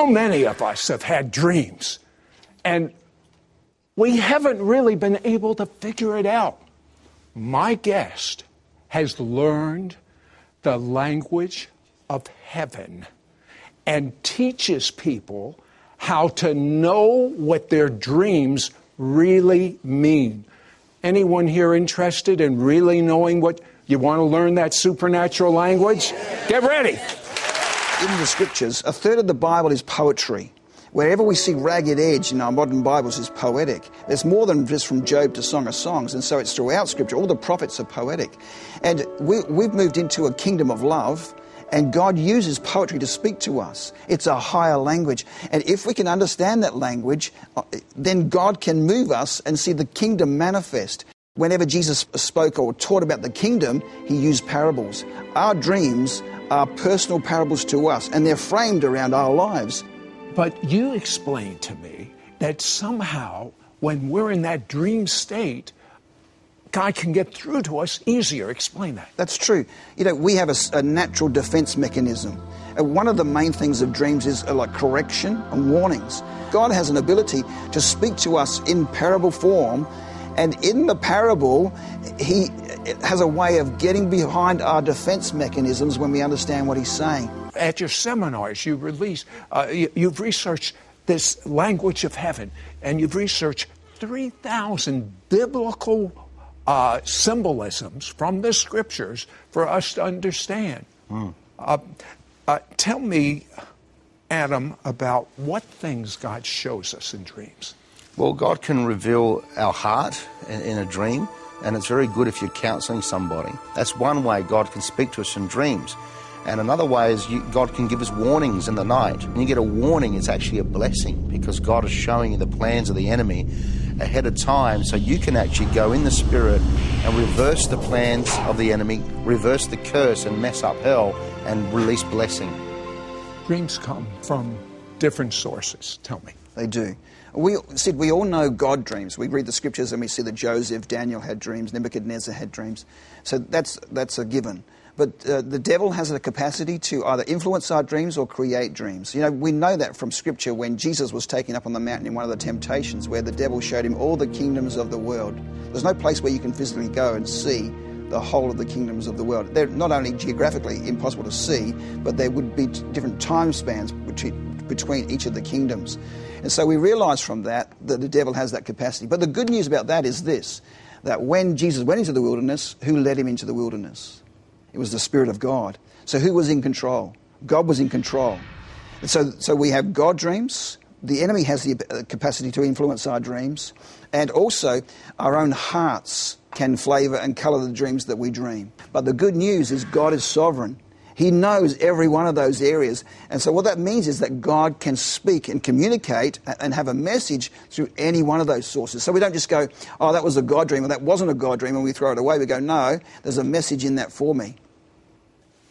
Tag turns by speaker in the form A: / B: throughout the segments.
A: how many of us have had dreams and we haven't really been able to figure it out? My guest has learned the language of heaven and teaches people how to know what their dreams really mean. Anyone here interested in really knowing what you want to learn that supernatural language? Get ready.
B: In the scriptures, a third of the Bible is poetry. Wherever we see ragged edge in our modern Bibles is poetic. There's more than just from Job to Song of Songs, and so it's throughout Scripture. All the prophets are poetic. And we, we've moved into a kingdom of love, and God uses poetry to speak to us. It's a higher language. And if we can understand that language, uh, then God can move us and see the kingdom manifest. Whenever Jesus spoke or taught about the kingdom, he used parables. Our dreams are personal parables to us, and they're framed around our lives.
A: But you explained to me that somehow, when we're in that dream state, God can get through to us easier. Explain that.
B: That's true. You know, we have a, a natural defense mechanism. And one of the main things of dreams is uh, like correction and warnings. God has an ability to speak to us in parable form, and in the parable, He has a way of getting behind our defense mechanisms when we understand what He's saying
A: at your seminars, you release, uh, you, you've researched this language of heaven, and you've researched 3,000 biblical uh, symbolisms from the scriptures for us to understand. Mm. Uh, uh, tell me, Adam, about what things God shows us in dreams.
C: Well, God can reveal our heart in, in a dream, and it's very good if you're counseling somebody. That's one way God can speak to us in dreams. And another way is you, God can give us warnings in the night. When you get a warning, it's actually a blessing because God is showing you the plans of the enemy ahead of time so you can actually go in the spirit and reverse the plans of the enemy, reverse the curse and mess up hell and release blessing.
A: Dreams come from different sources. Tell me.
B: They do. We said we all know God dreams. We read the scriptures and we see that Joseph, Daniel had dreams, Nebuchadnezzar had dreams. So that's that's a given. But uh, the devil has a capacity to either influence our dreams or create dreams. You know, we know that from Scripture when Jesus was taken up on the mountain in one of the temptations, where the devil showed him all the kingdoms of the world. There's no place where you can physically go and see the whole of the kingdoms of the world. They're not only geographically impossible to see, but there would be different time spans between, between each of the kingdoms. And so we realize from that that the devil has that capacity. But the good news about that is this that when Jesus went into the wilderness, who led him into the wilderness? It was the Spirit of God. So who was in control? God was in control. And so, so we have God dreams. The enemy has the uh, capacity to influence our dreams. And also, our own hearts can flavour and colour the dreams that we dream. But the good news is God is sovereign. He knows every one of those areas. And so, what that means is that God can speak and communicate and have a message through any one of those sources. So, we don't just go, oh, that was a God dream or that wasn't a God dream, and we throw it away. We go, no, there's a message in that for me.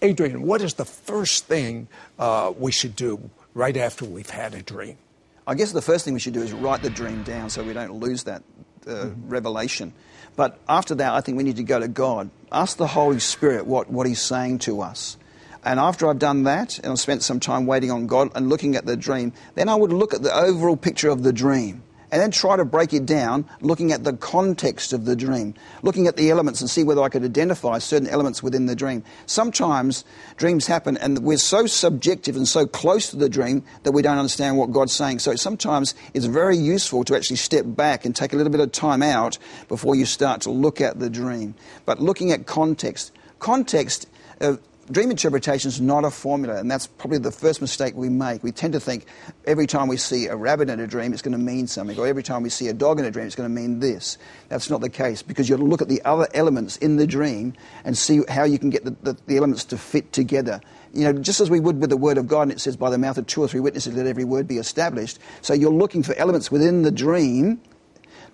A: Adrian, what is the first thing uh, we should do right after we've had a dream?
B: I guess the first thing we should do is write the dream down so we don't lose that uh, mm-hmm. revelation. But after that, I think we need to go to God. Ask the Holy Spirit what, what He's saying to us. And after I've done that, and I've spent some time waiting on God and looking at the dream, then I would look at the overall picture of the dream and then try to break it down, looking at the context of the dream, looking at the elements and see whether I could identify certain elements within the dream. Sometimes dreams happen and we're so subjective and so close to the dream that we don't understand what God's saying. So sometimes it's very useful to actually step back and take a little bit of time out before you start to look at the dream. But looking at context, context uh, dream interpretation is not a formula, and that's probably the first mistake we make. We tend to think every time we see a rabbit in a dream, it's going to mean something, or every time we see a dog in a dream, it's going to mean this. That's not the case, because you look at the other elements in the dream and see how you can get the, the, the elements to fit together. You know, just as we would with the Word of God, and it says, by the mouth of two or three witnesses, let every word be established. So you're looking for elements within the dream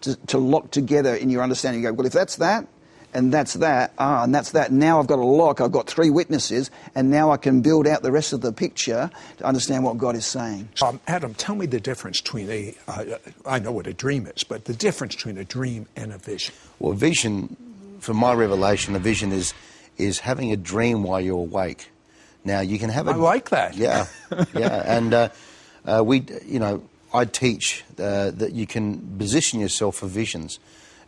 B: to, to lock together in your understanding. You go, well, if that's that, and that's that. Ah, and that's that. Now I've got a lock, I've got three witnesses, and now I can build out the rest of the picture to understand what God is saying.
A: Um, Adam, tell me the difference between a. Uh, I know what a dream is, but the difference between a dream and a vision.
C: Well, vision, from my revelation, a vision is, is having a dream while you're awake. Now, you can have a.
A: I like that.
C: Yeah, yeah. And. Uh, uh, we, you know, I teach uh, that you can position yourself for visions.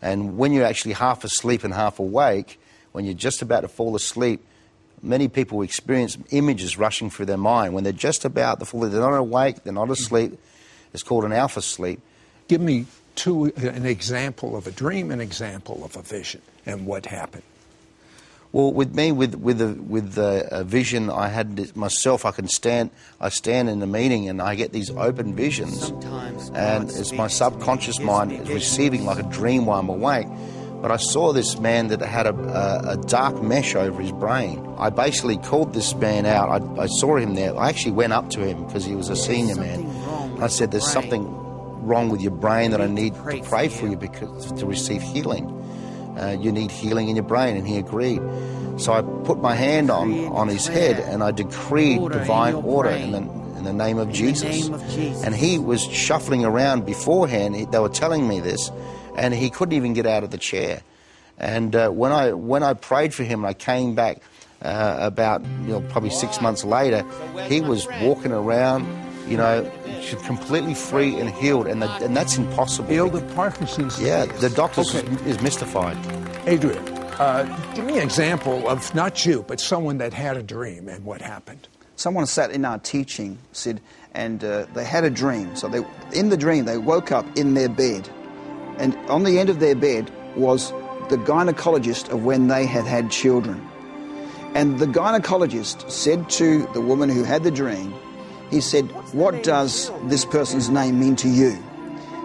C: And when you're actually half asleep and half awake, when you're just about to fall asleep, many people experience images rushing through their mind. When they're just about to fall, they're not awake, they're not asleep. It's called an alpha sleep.
A: Give me two, an example of a dream, an example of a vision, and what happened.
C: Well, with me, with with the with the uh, vision, I had this myself. I can stand. I stand in a meeting, and I get these open visions, Sometimes and it's my subconscious mind is receiving like a dream while I'm awake. But I saw this man that had a, a, a dark mesh over his brain. I basically called this man out. I, I saw him there. I actually went up to him because he was a senior man. I said, "There's something wrong with your brain that I need to pray for you because to receive healing." Uh, you need healing in your brain. And he agreed. So I put my hand on, on his head and I decreed
D: Order
C: divine
D: your
C: order in the, in the name of
D: the
C: Jesus.
D: name of Jesus.
C: And he was shuffling around beforehand. He, they were telling me this, and he couldn't even get out of the chair. And uh, when I when I prayed for him, I came back uh, about you know probably six months later. He was walking around, you know, she's completely free and healed, and, the, and that's impossible.
A: Healed of Parkinson's
C: Yeah, the doctor
A: Okay.
C: is, is mystified.
A: Adrian, uh, give me an example of not you, but someone that had a dream and what happened.
B: Someone sat in our teaching, Sid, and uh, they had a dream. So they, in the dream, they woke up in their bed, and on the end of their bed was the gynecologist of when they had had children. And the gynecologist said to the woman who had the dream, he said, What does this person's name mean to you?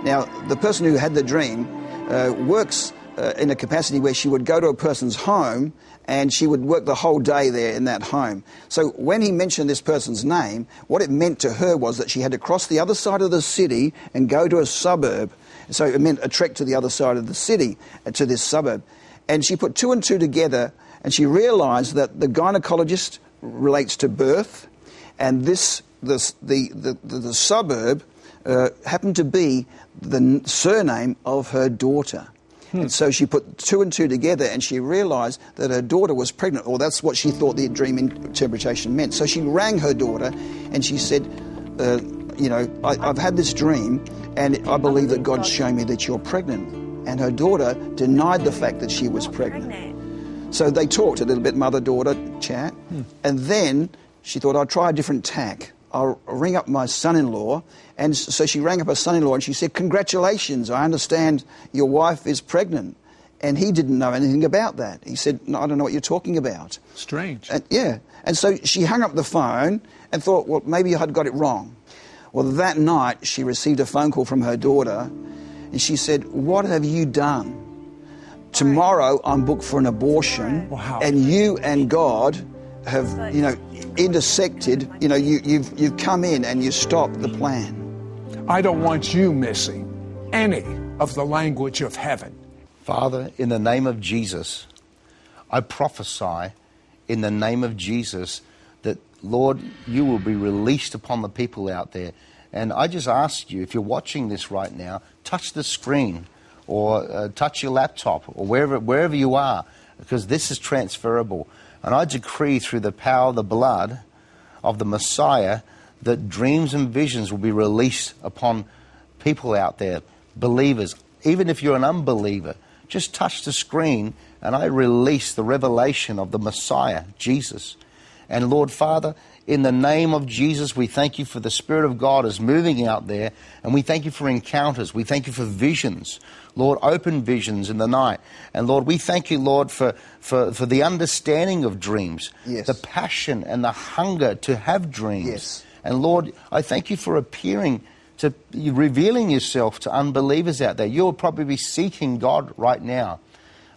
B: Now, the person who had the dream uh, works uh, in a capacity where she would go to a person's home and she would work the whole day there in that home. So when he mentioned this person's name, what it meant to her was that she had to cross the other side of the city and go to a suburb. So it meant a trek to the other side of the city, uh, to this suburb. And she put two and two together and she realized that the gynecologist relates to birth and this, the, the, the, the suburb uh, happened to be the surname of her daughter. And so she put two and two together and she realized that her daughter was pregnant, or that's what she thought the dream interpretation meant. So she rang her daughter and she said, uh, You know, I, I've had this dream and I believe that God's shown me that you're pregnant. And her daughter denied the fact that she was pregnant. So they talked a little bit, mother daughter chat. And then she thought, I'll try a different tack. I'll ring up my son in law. And so she rang up her son in law and she said, Congratulations, I understand your wife is pregnant. And he didn't know anything about that. He said, No, I don't know what you're talking about.
A: Strange.
B: And, yeah. And so she hung up the phone and thought, well, maybe I'd got it wrong. Well, that night she received a phone call from her daughter and she said, What have you done? Tomorrow I'm booked for an abortion
A: Wow.
B: and you and God have, you know, intersected, you know, you, you've, you've come in and you stopped the plan.
A: I don't want you missing any of the language of heaven.
C: Father, in the name of Jesus, I prophesy in the name of Jesus that, Lord, you will be released upon the people out there. And I just ask you, if you're watching this right now, touch the screen or uh, touch your laptop or wherever, wherever you are, because this is transferable. And I decree through the power of the blood of the Messiah that dreams and visions will be released upon people out there, believers. Even if you're an unbeliever, just touch the screen and I release the revelation of the Messiah, Jesus. And Lord Father, in the name of Jesus, we thank you for the Spirit of God is moving out there, and we thank you for encounters. We thank you for visions. Lord, open visions in the night. And Lord, we thank you, Lord, for, for, for the understanding of dreams,
B: Yes.
C: the passion and the hunger to have dreams.
B: Yes.
C: And Lord, I thank you for appearing to revealing yourself to unbelievers out there. You'll probably be seeking God right now.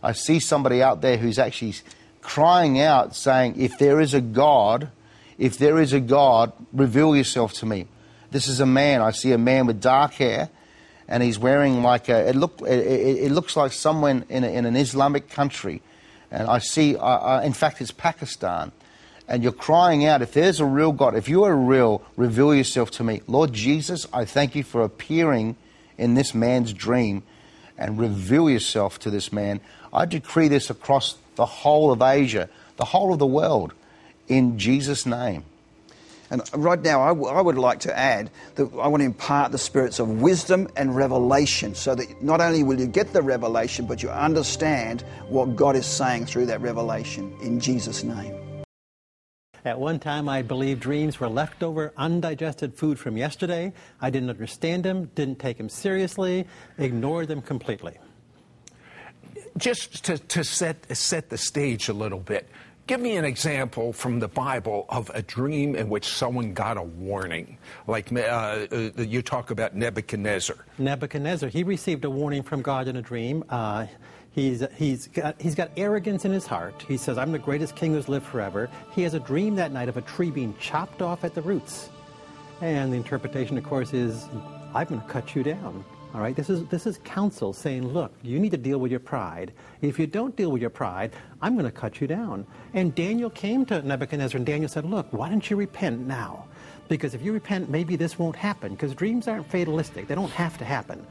C: I see somebody out there who's actually crying out saying, If there is a God, if there is a God, reveal yourself to me. This is a man. I see a man with dark hair, and he's wearing like a. It, look, it, it, looks like someone in, a, in an Islamic country. And I see, uh, uh, in fact, it's Pakistan. And you're crying out, if there's a real God, if you are real, reveal yourself to me. Lord Jesus, I thank you for appearing in this man's dream and reveal yourself to this man. I decree this across the whole of Asia, the whole of the world, in Jesus' name.
B: And right now, I, w- I would like to add that I want to impart the spirits of wisdom and revelation so that not only will you get the revelation, but you understand what God is saying through that revelation in Jesus' name.
D: At one time, I believed dreams were leftover, undigested food from yesterday. I didn't understand them, didn't take them seriously, ignored them completely.
A: Just to, to set, set the stage a little bit, give me an example from the Bible of a dream in which someone got a warning. Like uh, uh, you talk about Nebuchadnezzar.
D: Nebuchadnezzar, he received a warning from God in a dream. Uh, He's, he's, got, he's got arrogance in his heart. He says, I'm the greatest king who's lived forever. He has a dream that night of a tree being chopped off at the roots. And the interpretation, of course, is, I'm going to cut you down. All right, this is, this is counsel saying, look, you need to deal with your pride. If you don't deal with your pride, I'm going to cut you down. And Daniel came to Nebuchadnezzar, and Daniel said, look, why don't you repent now? Because if you repent, maybe this won't happen. Because dreams aren't fatalistic, they don't have to happen.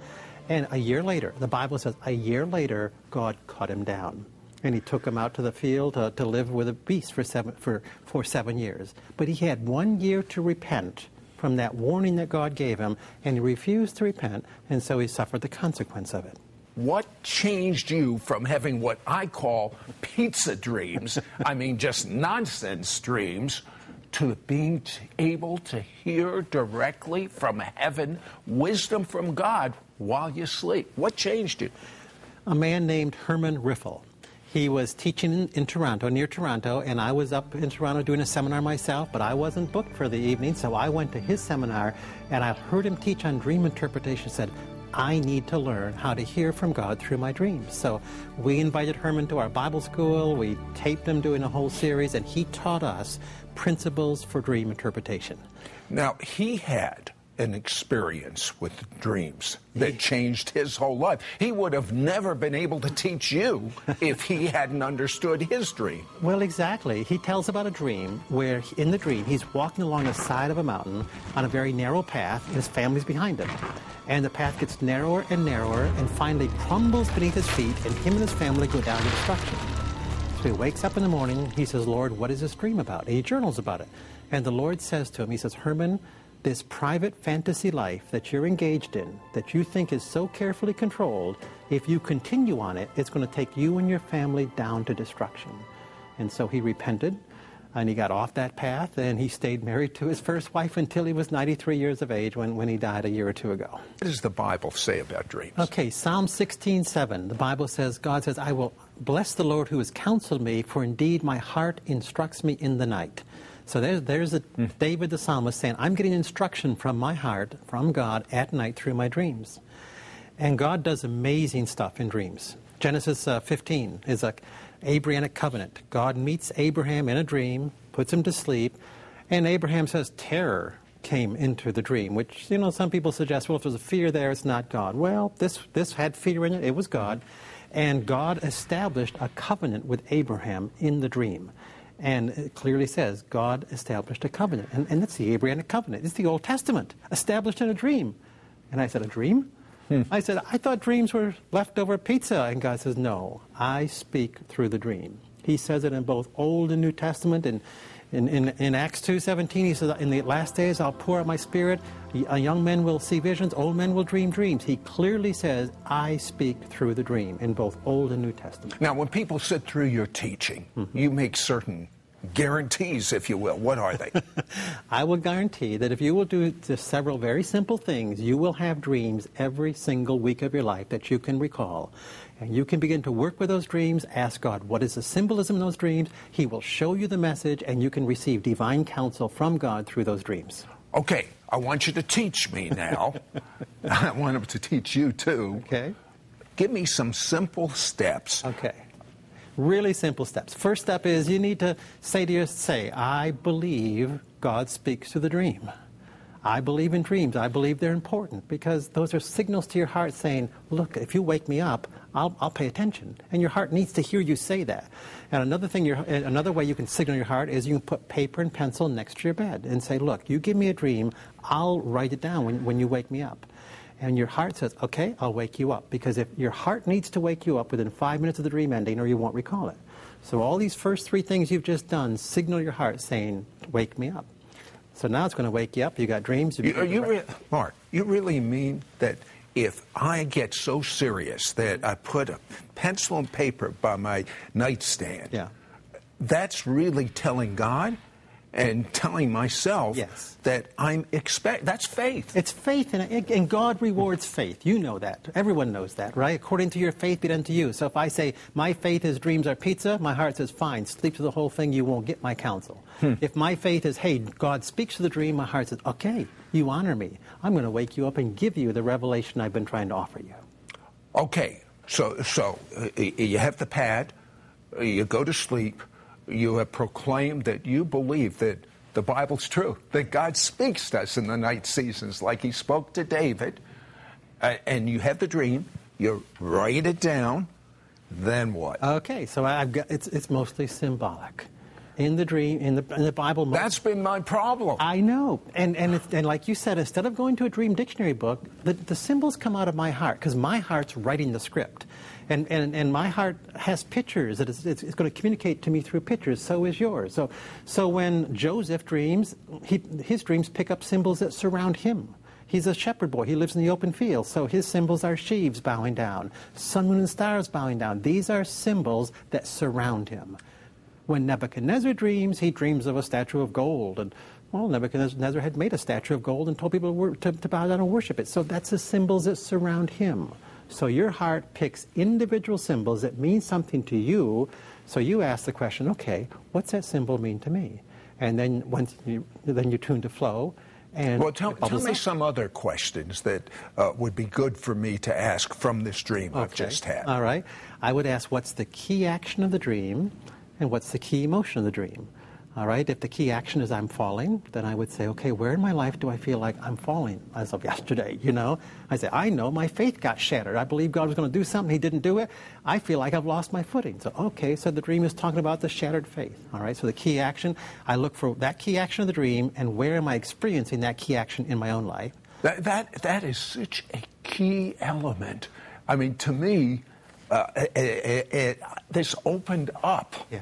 D: And a year later, the Bible says, a year later, God cut him down. And he took him out to the field to, to live with a beast for seven, for, for seven years. But he had one year to repent from that warning that God gave him, and he refused to repent, and so he suffered the consequence of it.
A: What changed you from having what I call pizza dreams, I mean just nonsense dreams, to being able to hear directly from heaven wisdom from God while you sleep. What changed you?
D: A man named Herman Riffel. He was teaching in, Toronto, near Toronto, and I was up in Toronto doing a seminar myself, but I wasn't booked for the evening, so I went to his seminar and I heard him teach on dream interpretation. Said, I need to learn how to hear from God through my dreams. So we invited Herman to our Bible school. We taped him doing a whole series, and he taught us principles for dream interpretation.
A: Now, he had an experience with dreams that changed his whole life. He would have never been able to teach you if he hadn't understood his dream.
D: Well, exactly. He tells about a dream where, in the dream, he's walking along the side of a mountain on a very narrow path, and his family's behind him. And the path gets narrower and narrower and finally crumbles beneath his feet, and him and his family go down to destruction. So he wakes up in the morning, he says, Lord, what is this dream about? And he journals about it. And the Lord says to him, He says, Herman, this private fantasy life that you're engaged in, that you think is so carefully controlled, if you continue on it, it's going to take you and your family down to destruction. And so he repented and he got off that path and he stayed married to his first wife until he was 93 years of age when, when he died a year or two ago.
A: What does the Bible say about dreams?
D: Okay, Psalm 16:7. The Bible says, God says, I will bless the Lord who has counseled me, for indeed my heart instructs me in the night. So there's, there's a, mm. David the psalmist saying, I'm getting instruction from my heart, from God, at night through my dreams. And God does amazing stuff in dreams. Genesis uh, 15 is a Abrahamic covenant. God meets Abraham in a dream, puts him to sleep, and Abraham says terror came into the dream, which, you know, some people suggest, well, if there's a fear there, it's not God. Well, this, this had fear in it, it was God. And God established a covenant with Abraham in the dream. And it clearly says God established a covenant. And, and it's the Abrahamic covenant. It's the Old Testament, established in a dream. And I said, A dream? Hmm. I said, I thought dreams were leftover pizza. And God says, No, I speak through the dream. He says it in both Old and New Testament. And in, in, in Acts 2.17, he says, In the last days I'll pour out my spirit. Young men will see visions, old men will dream dreams. He clearly says, I speak through the dream in both Old and New Testament.
A: Now, when people sit through your teaching, mm-hmm. you make certain guarantees, if you will. What are they?
D: I will guarantee that if you will do just several very simple things, you will have dreams every single week of your life that you can recall. And you can begin to work with those dreams, ask God, what is the symbolism in those dreams? He will show you the message, and you can receive divine counsel from God through those dreams.
A: Okay, I want you to teach me now. I want him to teach you too.
D: Okay.
A: Give me some simple steps.
D: Okay. Really simple steps. First step is you need to say to yourself, say, I believe God speaks to the dream. I believe in dreams. I believe they're important because those are signals to your heart saying, look, if you wake me up, I'll, I'll pay attention. And your heart needs to hear you say that. And another thing, another way you can signal your heart is you can put paper and pencil next to your bed and say, look, you give me a dream, I'll write it down when, when you wake me up. And your heart says, okay, I'll wake you up. Because if your heart needs to wake you up within five minutes of the dream ending or you won't recall it. So all these first three things you've just done signal your heart saying, wake me up. So now it's going to wake you up. You got dreams.
A: You, you re- Mark, you really mean that if I get so serious that I put a pencil and paper by my nightstand,
D: Yeah.
A: that's really telling God and telling myself
D: Yes.
A: that I'm expect. That's faith.
D: It's faith, and, and God rewards faith. You know that. Everyone knows that, right? According to your faith, be done to you. So if I say, my faith is dreams are pizza, my heart says, fine, sleep through the whole thing, you won't get my counsel. If my faith is, hey, God speaks to the dream, my heart says, okay, you honor me. I'm going to wake you up and give you the revelation I've been trying to offer you.
A: Okay, so so uh, you have the pad, you go to sleep, you have proclaimed that you believe that the Bible's true, that God speaks to us in the night seasons like He spoke to David, uh, and you have the dream, you write it down, then what?
D: Okay, so I've got, it's, it's mostly symbolic. In the dream, in the, in the Bible, most-
A: That's been my problem.
D: I know, and and it's, and like you said, instead of going to a dream dictionary book, the, the symbols come out of my heart because my heart's writing the script, and and, and my heart has pictures that it's, it's, it's going to communicate to me through pictures. So is yours. So so when Joseph dreams, he, his dreams pick up symbols that surround him. He's a shepherd boy. He lives in the open field. So his symbols are sheaves bowing down, sun, moon, and stars bowing down. These are symbols that surround him. When Nebuchadnezzar dreams, he dreams of a statue of gold. And, well, Nebuchadnezzar had made a statue of gold and told people to, to bow down and worship it. So that's the symbols that surround him. So your heart picks individual symbols that mean something to you. So you ask the question, okay, what's that symbol mean to me? And then once you, then you tune to flow. And
A: well, tell, tell me some other questions that uh, would be good for me to ask from this dream I've just had.
D: All right. I would ask what's the key action of the dream and what's the key emotion of the dream. All right. If the key action is I'm falling, then I would say, okay, where in my life do I feel like I'm falling as of yesterday? You know, I say, I know my faith got shattered. I believe God was going to do something. He didn't do it. I feel like I've lost my footing. So, okay, so the dream is talking about the shattered faith. All right. So the key action, I look for that key action of the dream and where am I experiencing that key action in my own life?
A: That, that, that is such a key element. I mean, to me, uh, it, it, it, this opened up
D: Yeah.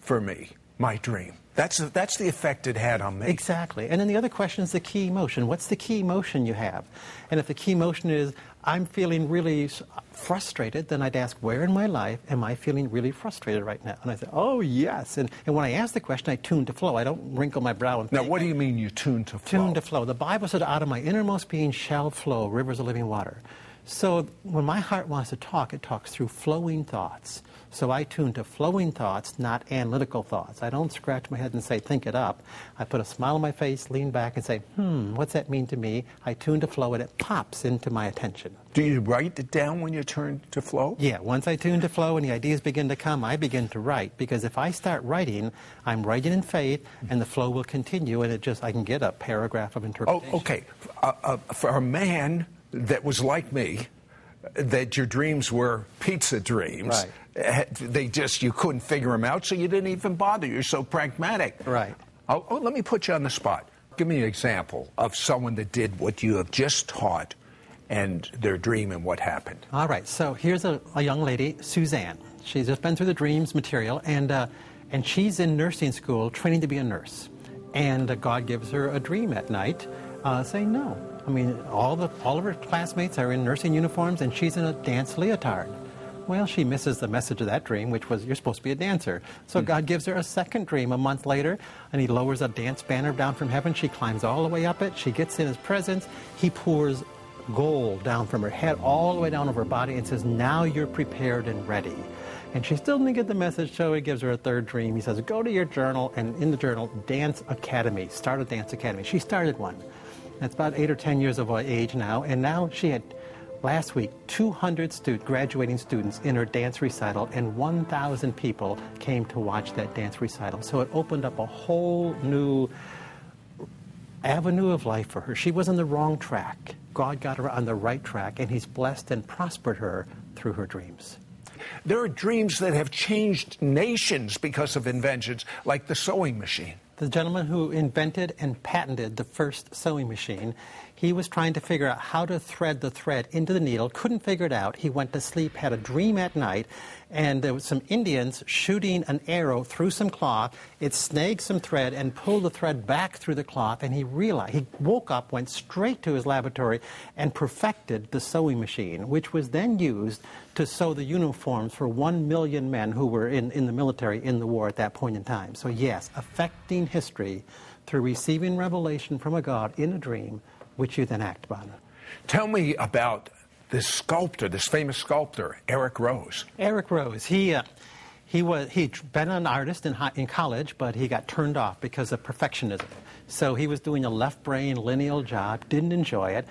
A: for me, my dream. That's, that's the effect it had on me.
D: Exactly. And then the other question is the key emotion. What's the key emotion you have? And if the key emotion is, I'm feeling really frustrated, then I'd ask, where in my life am I feeling really frustrated right now? And I say, oh, yes. And, and when I ask the question, I tune to flow. I don't wrinkle my brow and
A: Now,
D: think.
A: what do you mean you tune to flow?
D: Tune to flow. The Bible said, out of my innermost being shall flow rivers of living water. So when my heart wants to talk, it talks through flowing thoughts. So I tune to flowing thoughts, not analytical thoughts. I don't scratch my head and say, think it up. I put a smile on my face, lean back, and say, hmm, what's that mean to me? I tune to flow, and it pops into my attention.
A: Do you write it down when you turn to flow?
D: Yeah, once I tune to flow and the ideas begin to come, I begin to write. Because if I start writing, I'm writing in faith, and the flow will continue, and it just, I can get a paragraph of interpretation.
A: Oh, okay. Uh, uh, for a man that was like me, that your dreams were pizza dreams. eh, They just, you couldn't figure them out, so you didn't even bother. You're so pragmatic.
D: Right.
A: Oh, oh, let me put you on the spot. Give me an example of someone that did what you have just taught and their dream and what happened.
D: All right, so here's a, a young lady, Suzanne. She's just been through the dreams material, and, uh, and she's in nursing school training to be a nurse. And uh, God gives her a dream at night uh, saying no. I mean, all, the, all of her classmates are in nursing uniforms, and she's in a dance leotard. Well, she misses the message of that dream, which was you're supposed to be a dancer. So hmm. God gives her a second dream a month later, and He lowers a dance banner down from heaven. She climbs all the way up it. She gets in His presence. He pours gold down from her head all the way down over her body and says, Now you're prepared and ready. And she still didn't get the message, so he gives her a third dream. He says, Go to your journal, and in the journal, Dance Academy. Start a dance academy. She started one. That's about eight or ten years of age now, and now she had last week 200 stu- graduating students in her dance recital, and 1,000 people came to watch that dance recital. So it opened up a whole new avenue of life for her. She was on the wrong track. God got her on the right track, and He's blessed and prospered her through her dreams.
A: There are dreams that have changed nations because of inventions, like the sewing machine.
D: The gentleman who invented and patented the first sewing machine, he was trying to figure out how to thread the thread into the needle, couldn't figure it out. He went to sleep, had a dream at night, and there was some Indians shooting an arrow through some cloth. It snagged some thread and pulled the thread back through the cloth, and he realized he woke up, went straight to his laboratory, and perfected the sewing machine, which was then used to sew the uniforms for one million men who were in, in the military in the war at that point in time. So, yes, affecting history through receiving revelation from a God in a dream, which you then act upon.
A: Tell me about this sculptor, this famous sculptor, Eric Rose.
D: Eric Rose, he, uh, he was, he'd been an artist in, high, in college, but he got turned off because of perfectionism. So he was doing a left brain lineal job, didn't enjoy it.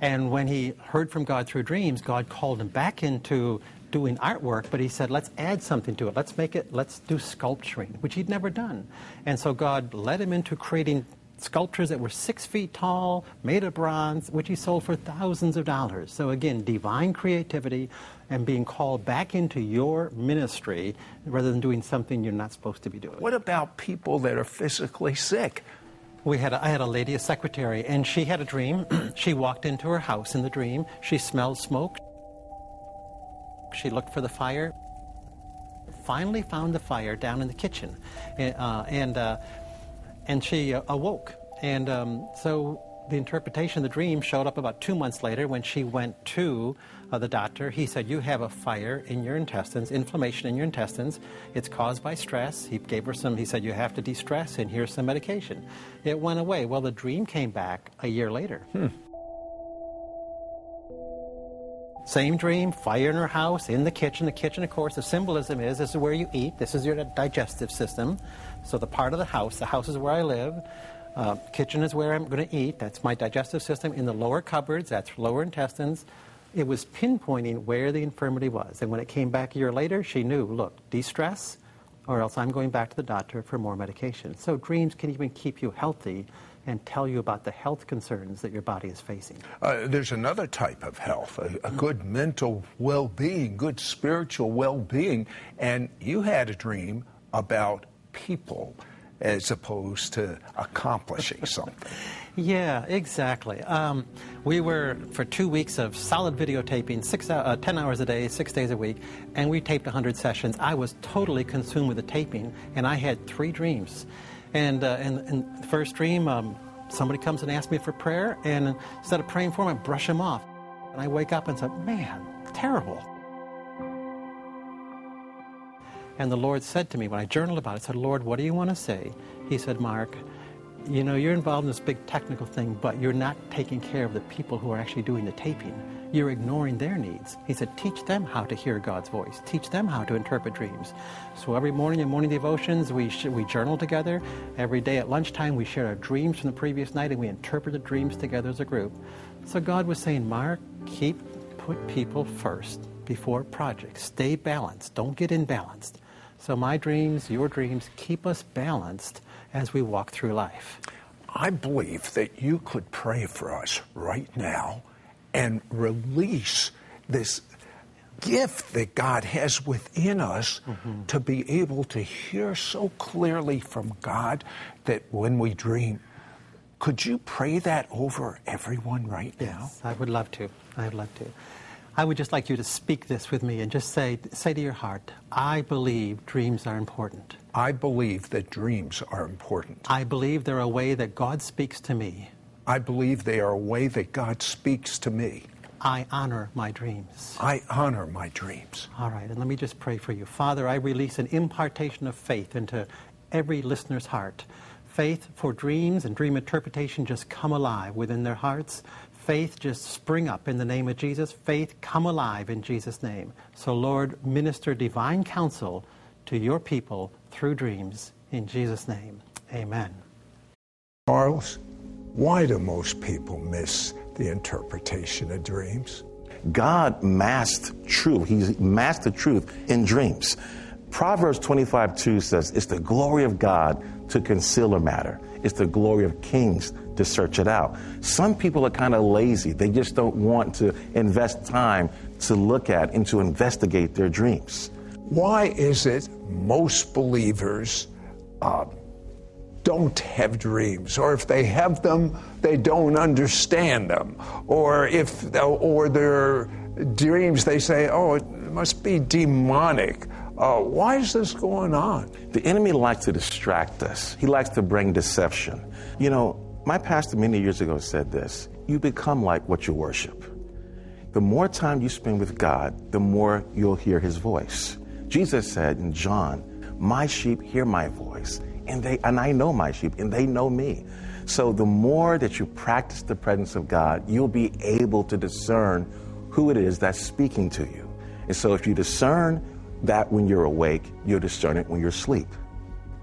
D: And when he heard from God through dreams, God called him back into doing artwork, but he said, let's add something to it. Let's make it, let's do sculpturing, which he'd never done. And so God led him into creating sculptures that were six feet tall, made of bronze, which he sold for thousands of dollars. So again, divine creativity and being called back into your ministry rather than doing something you're not supposed to be doing.
A: What about people that are physically sick?
D: We had a, I had a lady, a secretary, and she had a dream. she walked into her house in the dream. She smelled smoke. She looked for the fire. Finally, found the fire down in the kitchen, uh, and uh, and she uh, awoke. And um, so the interpretation of the dream showed up about two months later when she went to uh, the doctor. He said, You have a fire in your intestines, inflammation in your intestines. It's caused by stress. He gave her some, he said, You have to de stress, and here's some medication. It went away. Well, the dream came back a year later. Hmm. Same dream, fire in her house, in the kitchen. The kitchen, of course, the symbolism is this is where you eat, this is your digestive system. So the part of the house, the house is where I live. Uh, kitchen is where I'm going to eat. That's my digestive system. In the lower cupboards, that's lower intestines. It was pinpointing where the infirmity was. And when it came back a year later, she knew look, de stress, or else I'm going back to the doctor for more medication. So dreams can even keep you healthy and tell you about the health concerns that your body is facing.
A: Uh, there's another type of health, a, a good mental well being, good spiritual well being. And you had a dream about people as opposed to accomplishing something.
D: Yeah, exactly. Um, we were for two weeks of solid videotaping, six, uh, 10 hours a day, six days a week, and we taped 100 sessions. I was totally consumed with the taping, and I had three dreams. And, uh, and, and, the first dream, um, somebody comes and asks me for prayer, and instead of praying for them, I brush them off. And I wake up and say, man, terrible. And the Lord said to me, when I journaled about it, I said, Lord, what do you want to say? He said, Mark, you know, you're involved in this big technical thing, but you're not taking care of the people who are actually doing the taping. You're ignoring their needs. He said, teach them how to hear God's voice. Teach them how to interpret dreams. So every morning in morning devotions, we, sh- we journal together. Every day at lunchtime, we share our dreams from the previous night and we interpret the dreams together as a group. So God was saying, Mark, keep, put people first before projects. Stay balanced. Don't get imbalanced. So my dreams, your dreams, keep us balanced as we walk through life.
A: I believe that you could pray for us right now and release this gift that God has within us mm-hmm. to be able to hear so clearly from God that when we dream, could you pray that over everyone right now?
D: Yes, I would love to. I would love to. I would just like you to speak this with me and just say, say to your heart, I believe dreams are important.
A: I believe that dreams are important.
D: I believe they're a way that God speaks to me.
A: I believe they are a way that God speaks to me.
D: I honor my dreams.
A: I honor my dreams.
D: All right, and let me just pray for you. Father, I release an impartation of faith into every listener's heart. Faith for dreams and dream interpretation just come alive within their hearts faith just spring up in the name of Jesus. Faith come alive in Jesus' name. So, Lord, minister divine counsel to your people through dreams in Jesus' name. Amen.
A: Charles, why do most people miss the interpretation of dreams?
E: God masked truth. He masked the truth in dreams. Proverbs 25 2 says, It's the glory of God to conceal a matter, it's the glory of kings to search it out. Some people are kind of lazy. They just don't want to invest time to look at and to investigate their dreams.
A: Why is it most believers uh, don't have dreams, or if they have them, they don't understand them, or if or their dreams they say, "Oh, it must be demonic." Uh, why is this going on?
E: The enemy likes to distract us. He likes to bring deception. You know, my pastor many years ago said this: "You become like what you worship." The more time you spend with God, the more you'll hear His voice. Jesus said in John, "My sheep hear my voice." And they and I know my sheep and they know me. So the more that you practice the presence of God, you'll be able to discern who it is that's speaking to you. And so if you discern that when you're awake, you'll discern it when you're asleep.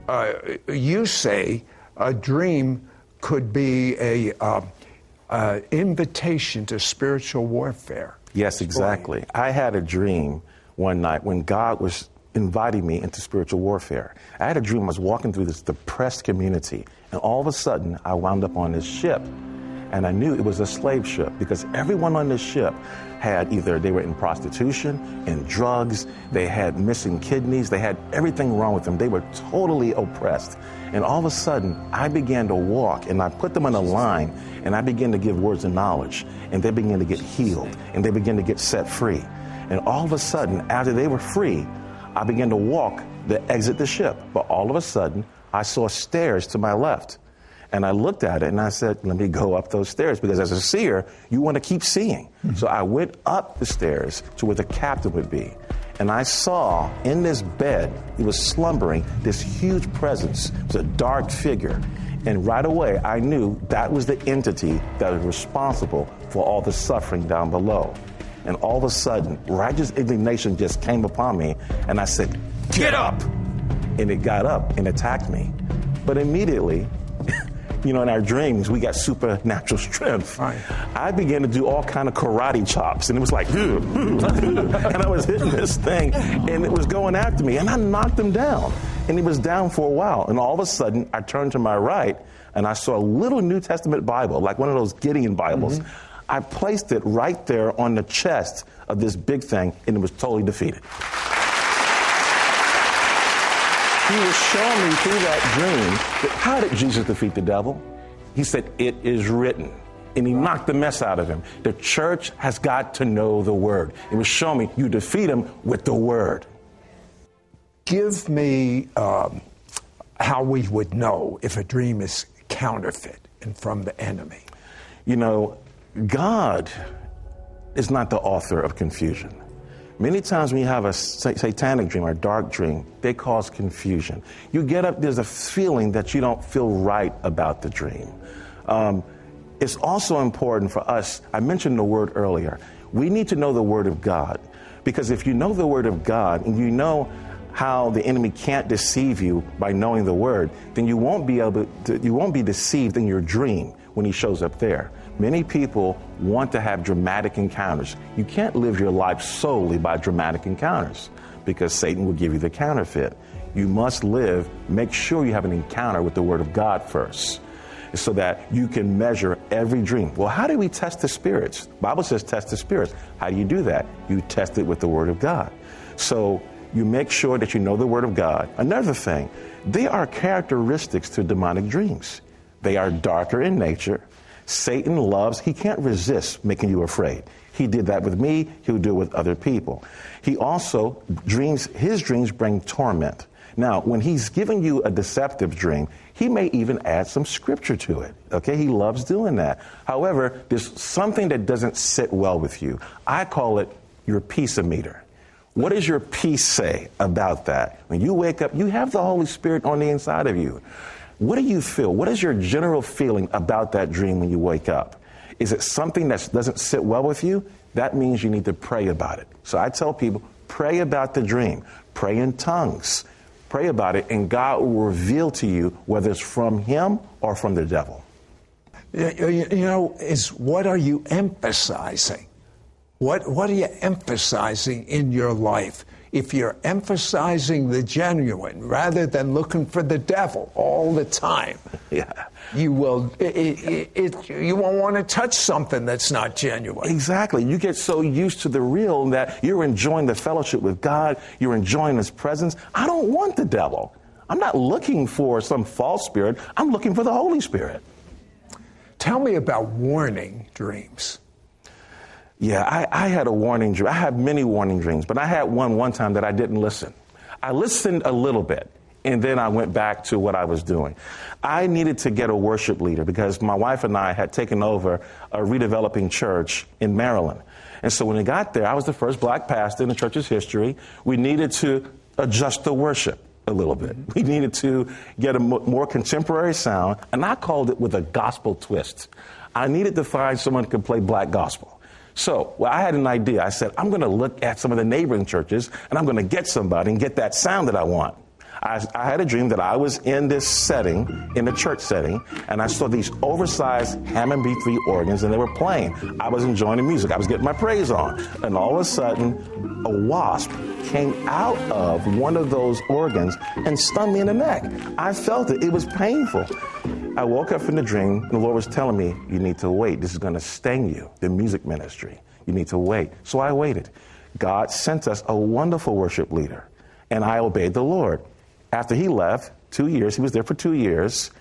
A: Uh, you say a dream could be a uh, uh, invitation to spiritual warfare.
E: Yes, exactly. I had a dream one night when God was inviting me into spiritual warfare. I had a dream I was walking through this depressed community, and all of a sudden I wound up on this ship. And I knew it was a slave ship because everyone on this ship had either they were in prostitution, in drugs, they had missing kidneys, they had everything wrong with them. They were totally oppressed. And all of a sudden, I began to walk and I put them on a line and I began to give words of knowledge. And they began to get healed and they began to get set free. And all of a sudden, after they were free, I began to walk to exit the ship. But all of a sudden, I saw stairs to my left. And I looked at it and I said, let me go up those stairs because as a seer, you want to keep seeing. Mm-hmm. So I went up the stairs to where the captain would be. And I saw in this bed, he was slumbering, this huge presence. It was a dark figure. And right away, I knew that was the entity that was responsible for all the suffering down below. And all of a sudden, righteous indignation just came upon me, and I said, Get up! And it got up and attacked me. But immediately, you know, in our dreams, we got supernatural strength. Right. I began to do all kind of karate chops, and it was like, and I was hitting this thing, and it was going after me, and I knocked him down, and he was down for a while, and all of a sudden, I turned to my right, and I saw a little New Testament Bible, like one of those Gideon Bibles. Mm-hmm. I placed it right there on the chest of this big thing, and it was totally defeated. He was showing me through that dream that how did Jesus defeat the devil? He said, It is written. And he knocked the mess out of him. The church has got to know the word. It was showing me you defeat him with the word.
A: Give me um, how we would know if a dream is counterfeit and from the enemy.
E: You know, God is not the author of confusion. Many times when you have a satanic dream or dark dream, they cause confusion. You get up, there's a feeling that you don't feel right about the dream. Um, it's also important for us, I mentioned the word earlier, we need to know the word of God. Because if you know the word of God and you know how the enemy can't deceive you by knowing the word, then you won't be able to, you won't be deceived in your dream when he shows up there. Many people want to have dramatic encounters. You can't live your life solely by dramatic encounters because Satan will give you the counterfeit. You must live, make sure you have an encounter with the Word of God first so that you can measure every dream. Well, how do we test the spirits? Bible says test the spirits. How do you do that? You test it with the Word of God. So you make sure that you know the Word of God. Another thing, they are characteristics to demonic dreams. They are darker in nature. Satan loves, he can't resist making you afraid. He did that with me, he'll do it with other people. He also dreams, his dreams bring torment. Now, when he's giving you a deceptive dream, he may even add some scripture to it. Okay, he loves doing that. However, there's something that doesn't sit well with you. I call it your peace meter. What does your peace say about that? When you wake up, you have the Holy Spirit on the inside of you. What do you feel? What is your general feeling about that dream when you wake up? Is it something that doesn't sit well with you? That means you need to pray about it. So I tell people, pray about the dream, pray in tongues, pray about it, and God will reveal to you whether it's from Him or from the devil.
A: You know, is what are you emphasizing? What, what are you emphasizing in your life? If you're emphasizing the genuine rather than looking for the devil all the time, yeah. you will it, it, it, you won't want to touch something that's not genuine.
E: Exactly. You get so used to the real that you're enjoying the fellowship with God, you're enjoying His presence. I don't want the devil. I'm not looking for some false spirit. I'm looking for the Holy Spirit.
A: Tell me about warning dreams.
E: Yeah, I, I, had a warning dream. I had many warning dreams, but I had one one time that I didn't listen. I listened a little bit, and then I went back to what I was doing. I needed to get a worship leader because my wife and I had taken over a redeveloping church in Maryland. And so when we got there, I was the first black pastor in the church's history. We needed to adjust the worship a little bit. Mm-hmm. We needed to get a more contemporary sound, and I called it with a gospel twist. I needed to find someone who could play black gospel. So, well, I had an idea. I said, I'm going to look at some of the neighboring churches, and I'm going to get somebody and get that sound that I want. I, I, had a dream that I was in this setting, in a church setting, and I saw these oversized Hammond B3 organs, and they were playing. I was enjoying the music. I was getting my praise on. And all of a sudden, a wasp came out of one of those organs and stung me in the neck. I felt it. It was painful. I woke up from the dream, and the Lord was telling me, You need to wait. This is going to sting you, the music ministry. You need to wait. So I waited. God sent us a wonderful worship leader, and I obeyed the Lord. After he left, two years, he was there for two years,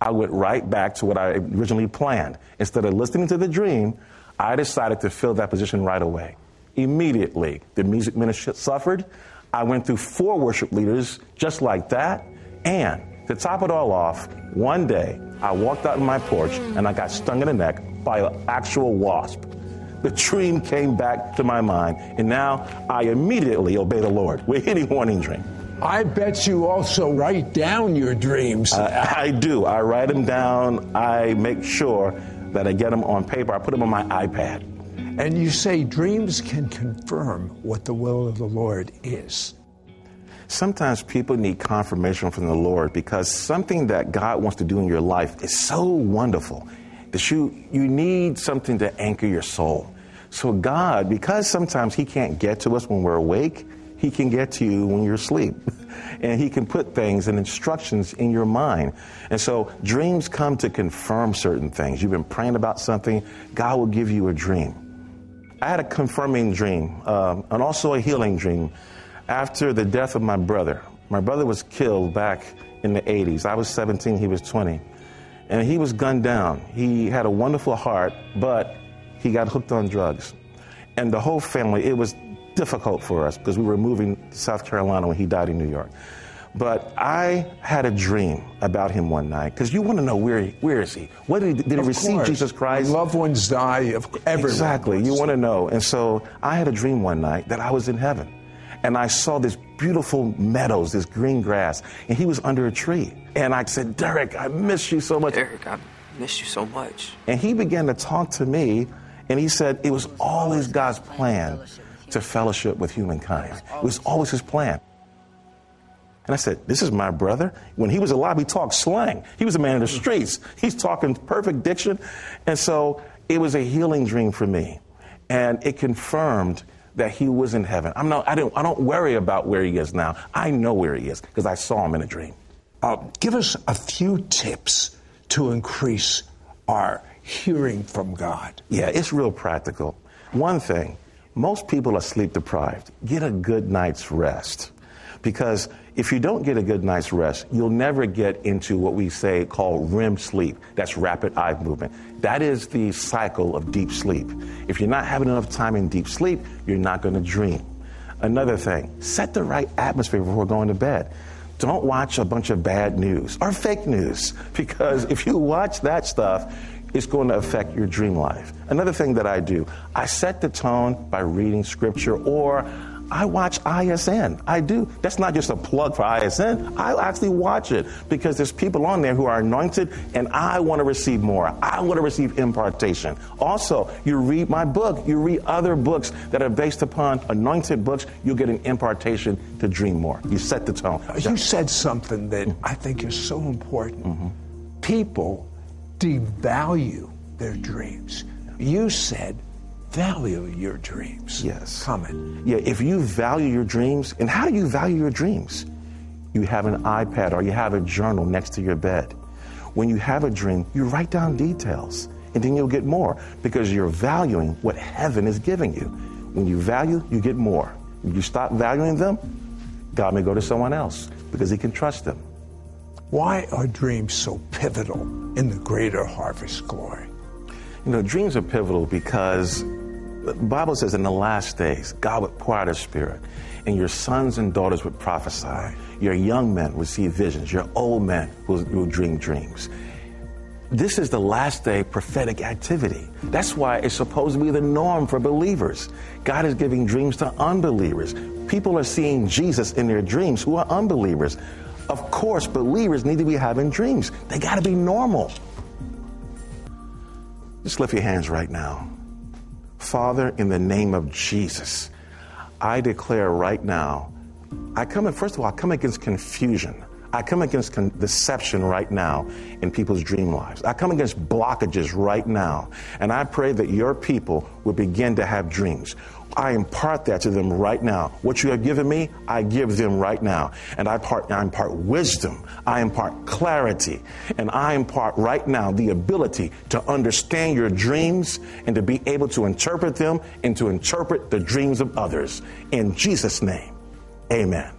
E: I went right back to what I originally planned. Instead of listening to the dream, I decided to fill that position right away. Immediately, the music ministry suffered. I went through four worship leaders just like that. And to top it all off, one day I walked out on my porch and I got stung in the neck by an actual wasp. The dream came back to my mind, and now I immediately obey the Lord with any warning dream.
A: I bet you also write down your dreams.
E: Uh, I do. I write them down. I make sure that I get them on paper. I put them on my iPad.
A: And you say dreams can confirm what the will of the Lord is.
E: Sometimes people need confirmation from the Lord because something that God wants to do in your life is so wonderful that you, you need something to anchor your soul. So, God, because sometimes He can't get to us when we're awake, he can get to you when you're asleep. and He can put things and instructions in your mind. And so dreams come to confirm certain things. You've been praying about something, God will give you a dream. I had a confirming dream um, and also a healing dream after the death of my brother. My brother was killed back in the 80s. I was 17, he was 20. And he was gunned down. He had a wonderful heart, but he got hooked on drugs. And the whole family, it was difficult for us because we were moving to South Carolina when he died in New York. But I had a dream about him one night because you want to know where he, where is he? What did he, did he receive
A: course.
E: Jesus Christ?
A: loved ones die of everyone.
E: Exactly. You want to know. And so I had a dream one night that I was in heaven. And I saw this beautiful meadows, this green grass, and he was under a tree. And I said, Derek, I miss you so much.
F: Derek, I miss you so much.
E: And he began to talk to me, and he said it was always God's plan to fellowship with humankind. It was always his plan. And I said, This is my brother. When he was alive, he talked slang. He was a man in the streets. He's talking perfect diction. And so it was a healing dream for me. And it confirmed that he was in heaven. I'm not, I, don't, I don't worry about where he is now. I know where he is because I saw him in a dream.
A: Uh, give us a few tips to increase our hearing from God.
E: Yeah, it's real practical. One thing, most people are sleep deprived. Get a good night's rest. Because if you don't get a good night's rest, you'll never get into what we say called REM sleep. That's rapid eye movement. That is the cycle of deep sleep. If you're not having enough time in deep sleep, you're not going to dream. Another thing, set the right atmosphere before going to bed. Don't watch a bunch of bad news or fake news because if you watch that stuff, it's going to affect your dream life. Another thing that I do, I set the tone by reading scripture or I watch ISN. I do. That's not just a plug for ISN. I actually watch it because there's people on there who are anointed and I want to receive more. I want to receive impartation. Also, you read my book, you read other books that are based upon anointed books, you'll get an impartation to dream more. You set the tone.
A: You said something that I think is so important. Mm-hmm. People devalue their dreams. You said value your dreams.
E: Yes.
A: Comment.
E: Yeah, if you value your dreams, and how do you value your dreams? You have an iPad or you have a journal next to your bed. When you have a dream, you write down details, and then you'll get more because you're valuing what heaven is giving you. When you value, you get more. When you stop valuing them, God may go to someone else because He can trust them.
A: Why are dreams so pivotal in the greater harvest glory?
E: You know, dreams are pivotal because the Bible says in the last days, God would pour out His Spirit, and your sons and daughters would prophesy. Your young men would see visions. Your old men will, will dream dreams. This is the last day prophetic activity. That's why it's supposed to be the norm for believers. God is giving dreams to unbelievers. People are seeing Jesus in their dreams who are unbelievers. Of course, believers need to be having dreams. They got to be normal. Just lift your hands right now. Father, in the name of Jesus, I declare right now, I come in, first of all, I come against confusion. I come against con- deception right now in people's dream lives. I come against blockages right now. And I pray that your people will begin to have dreams. I impart that to them right now. What you have given me, I give them right now. And I impart, I impart wisdom. I impart clarity. And I impart right now the ability to understand your dreams and to be able to interpret them and to interpret the dreams of others. In Jesus' name, amen.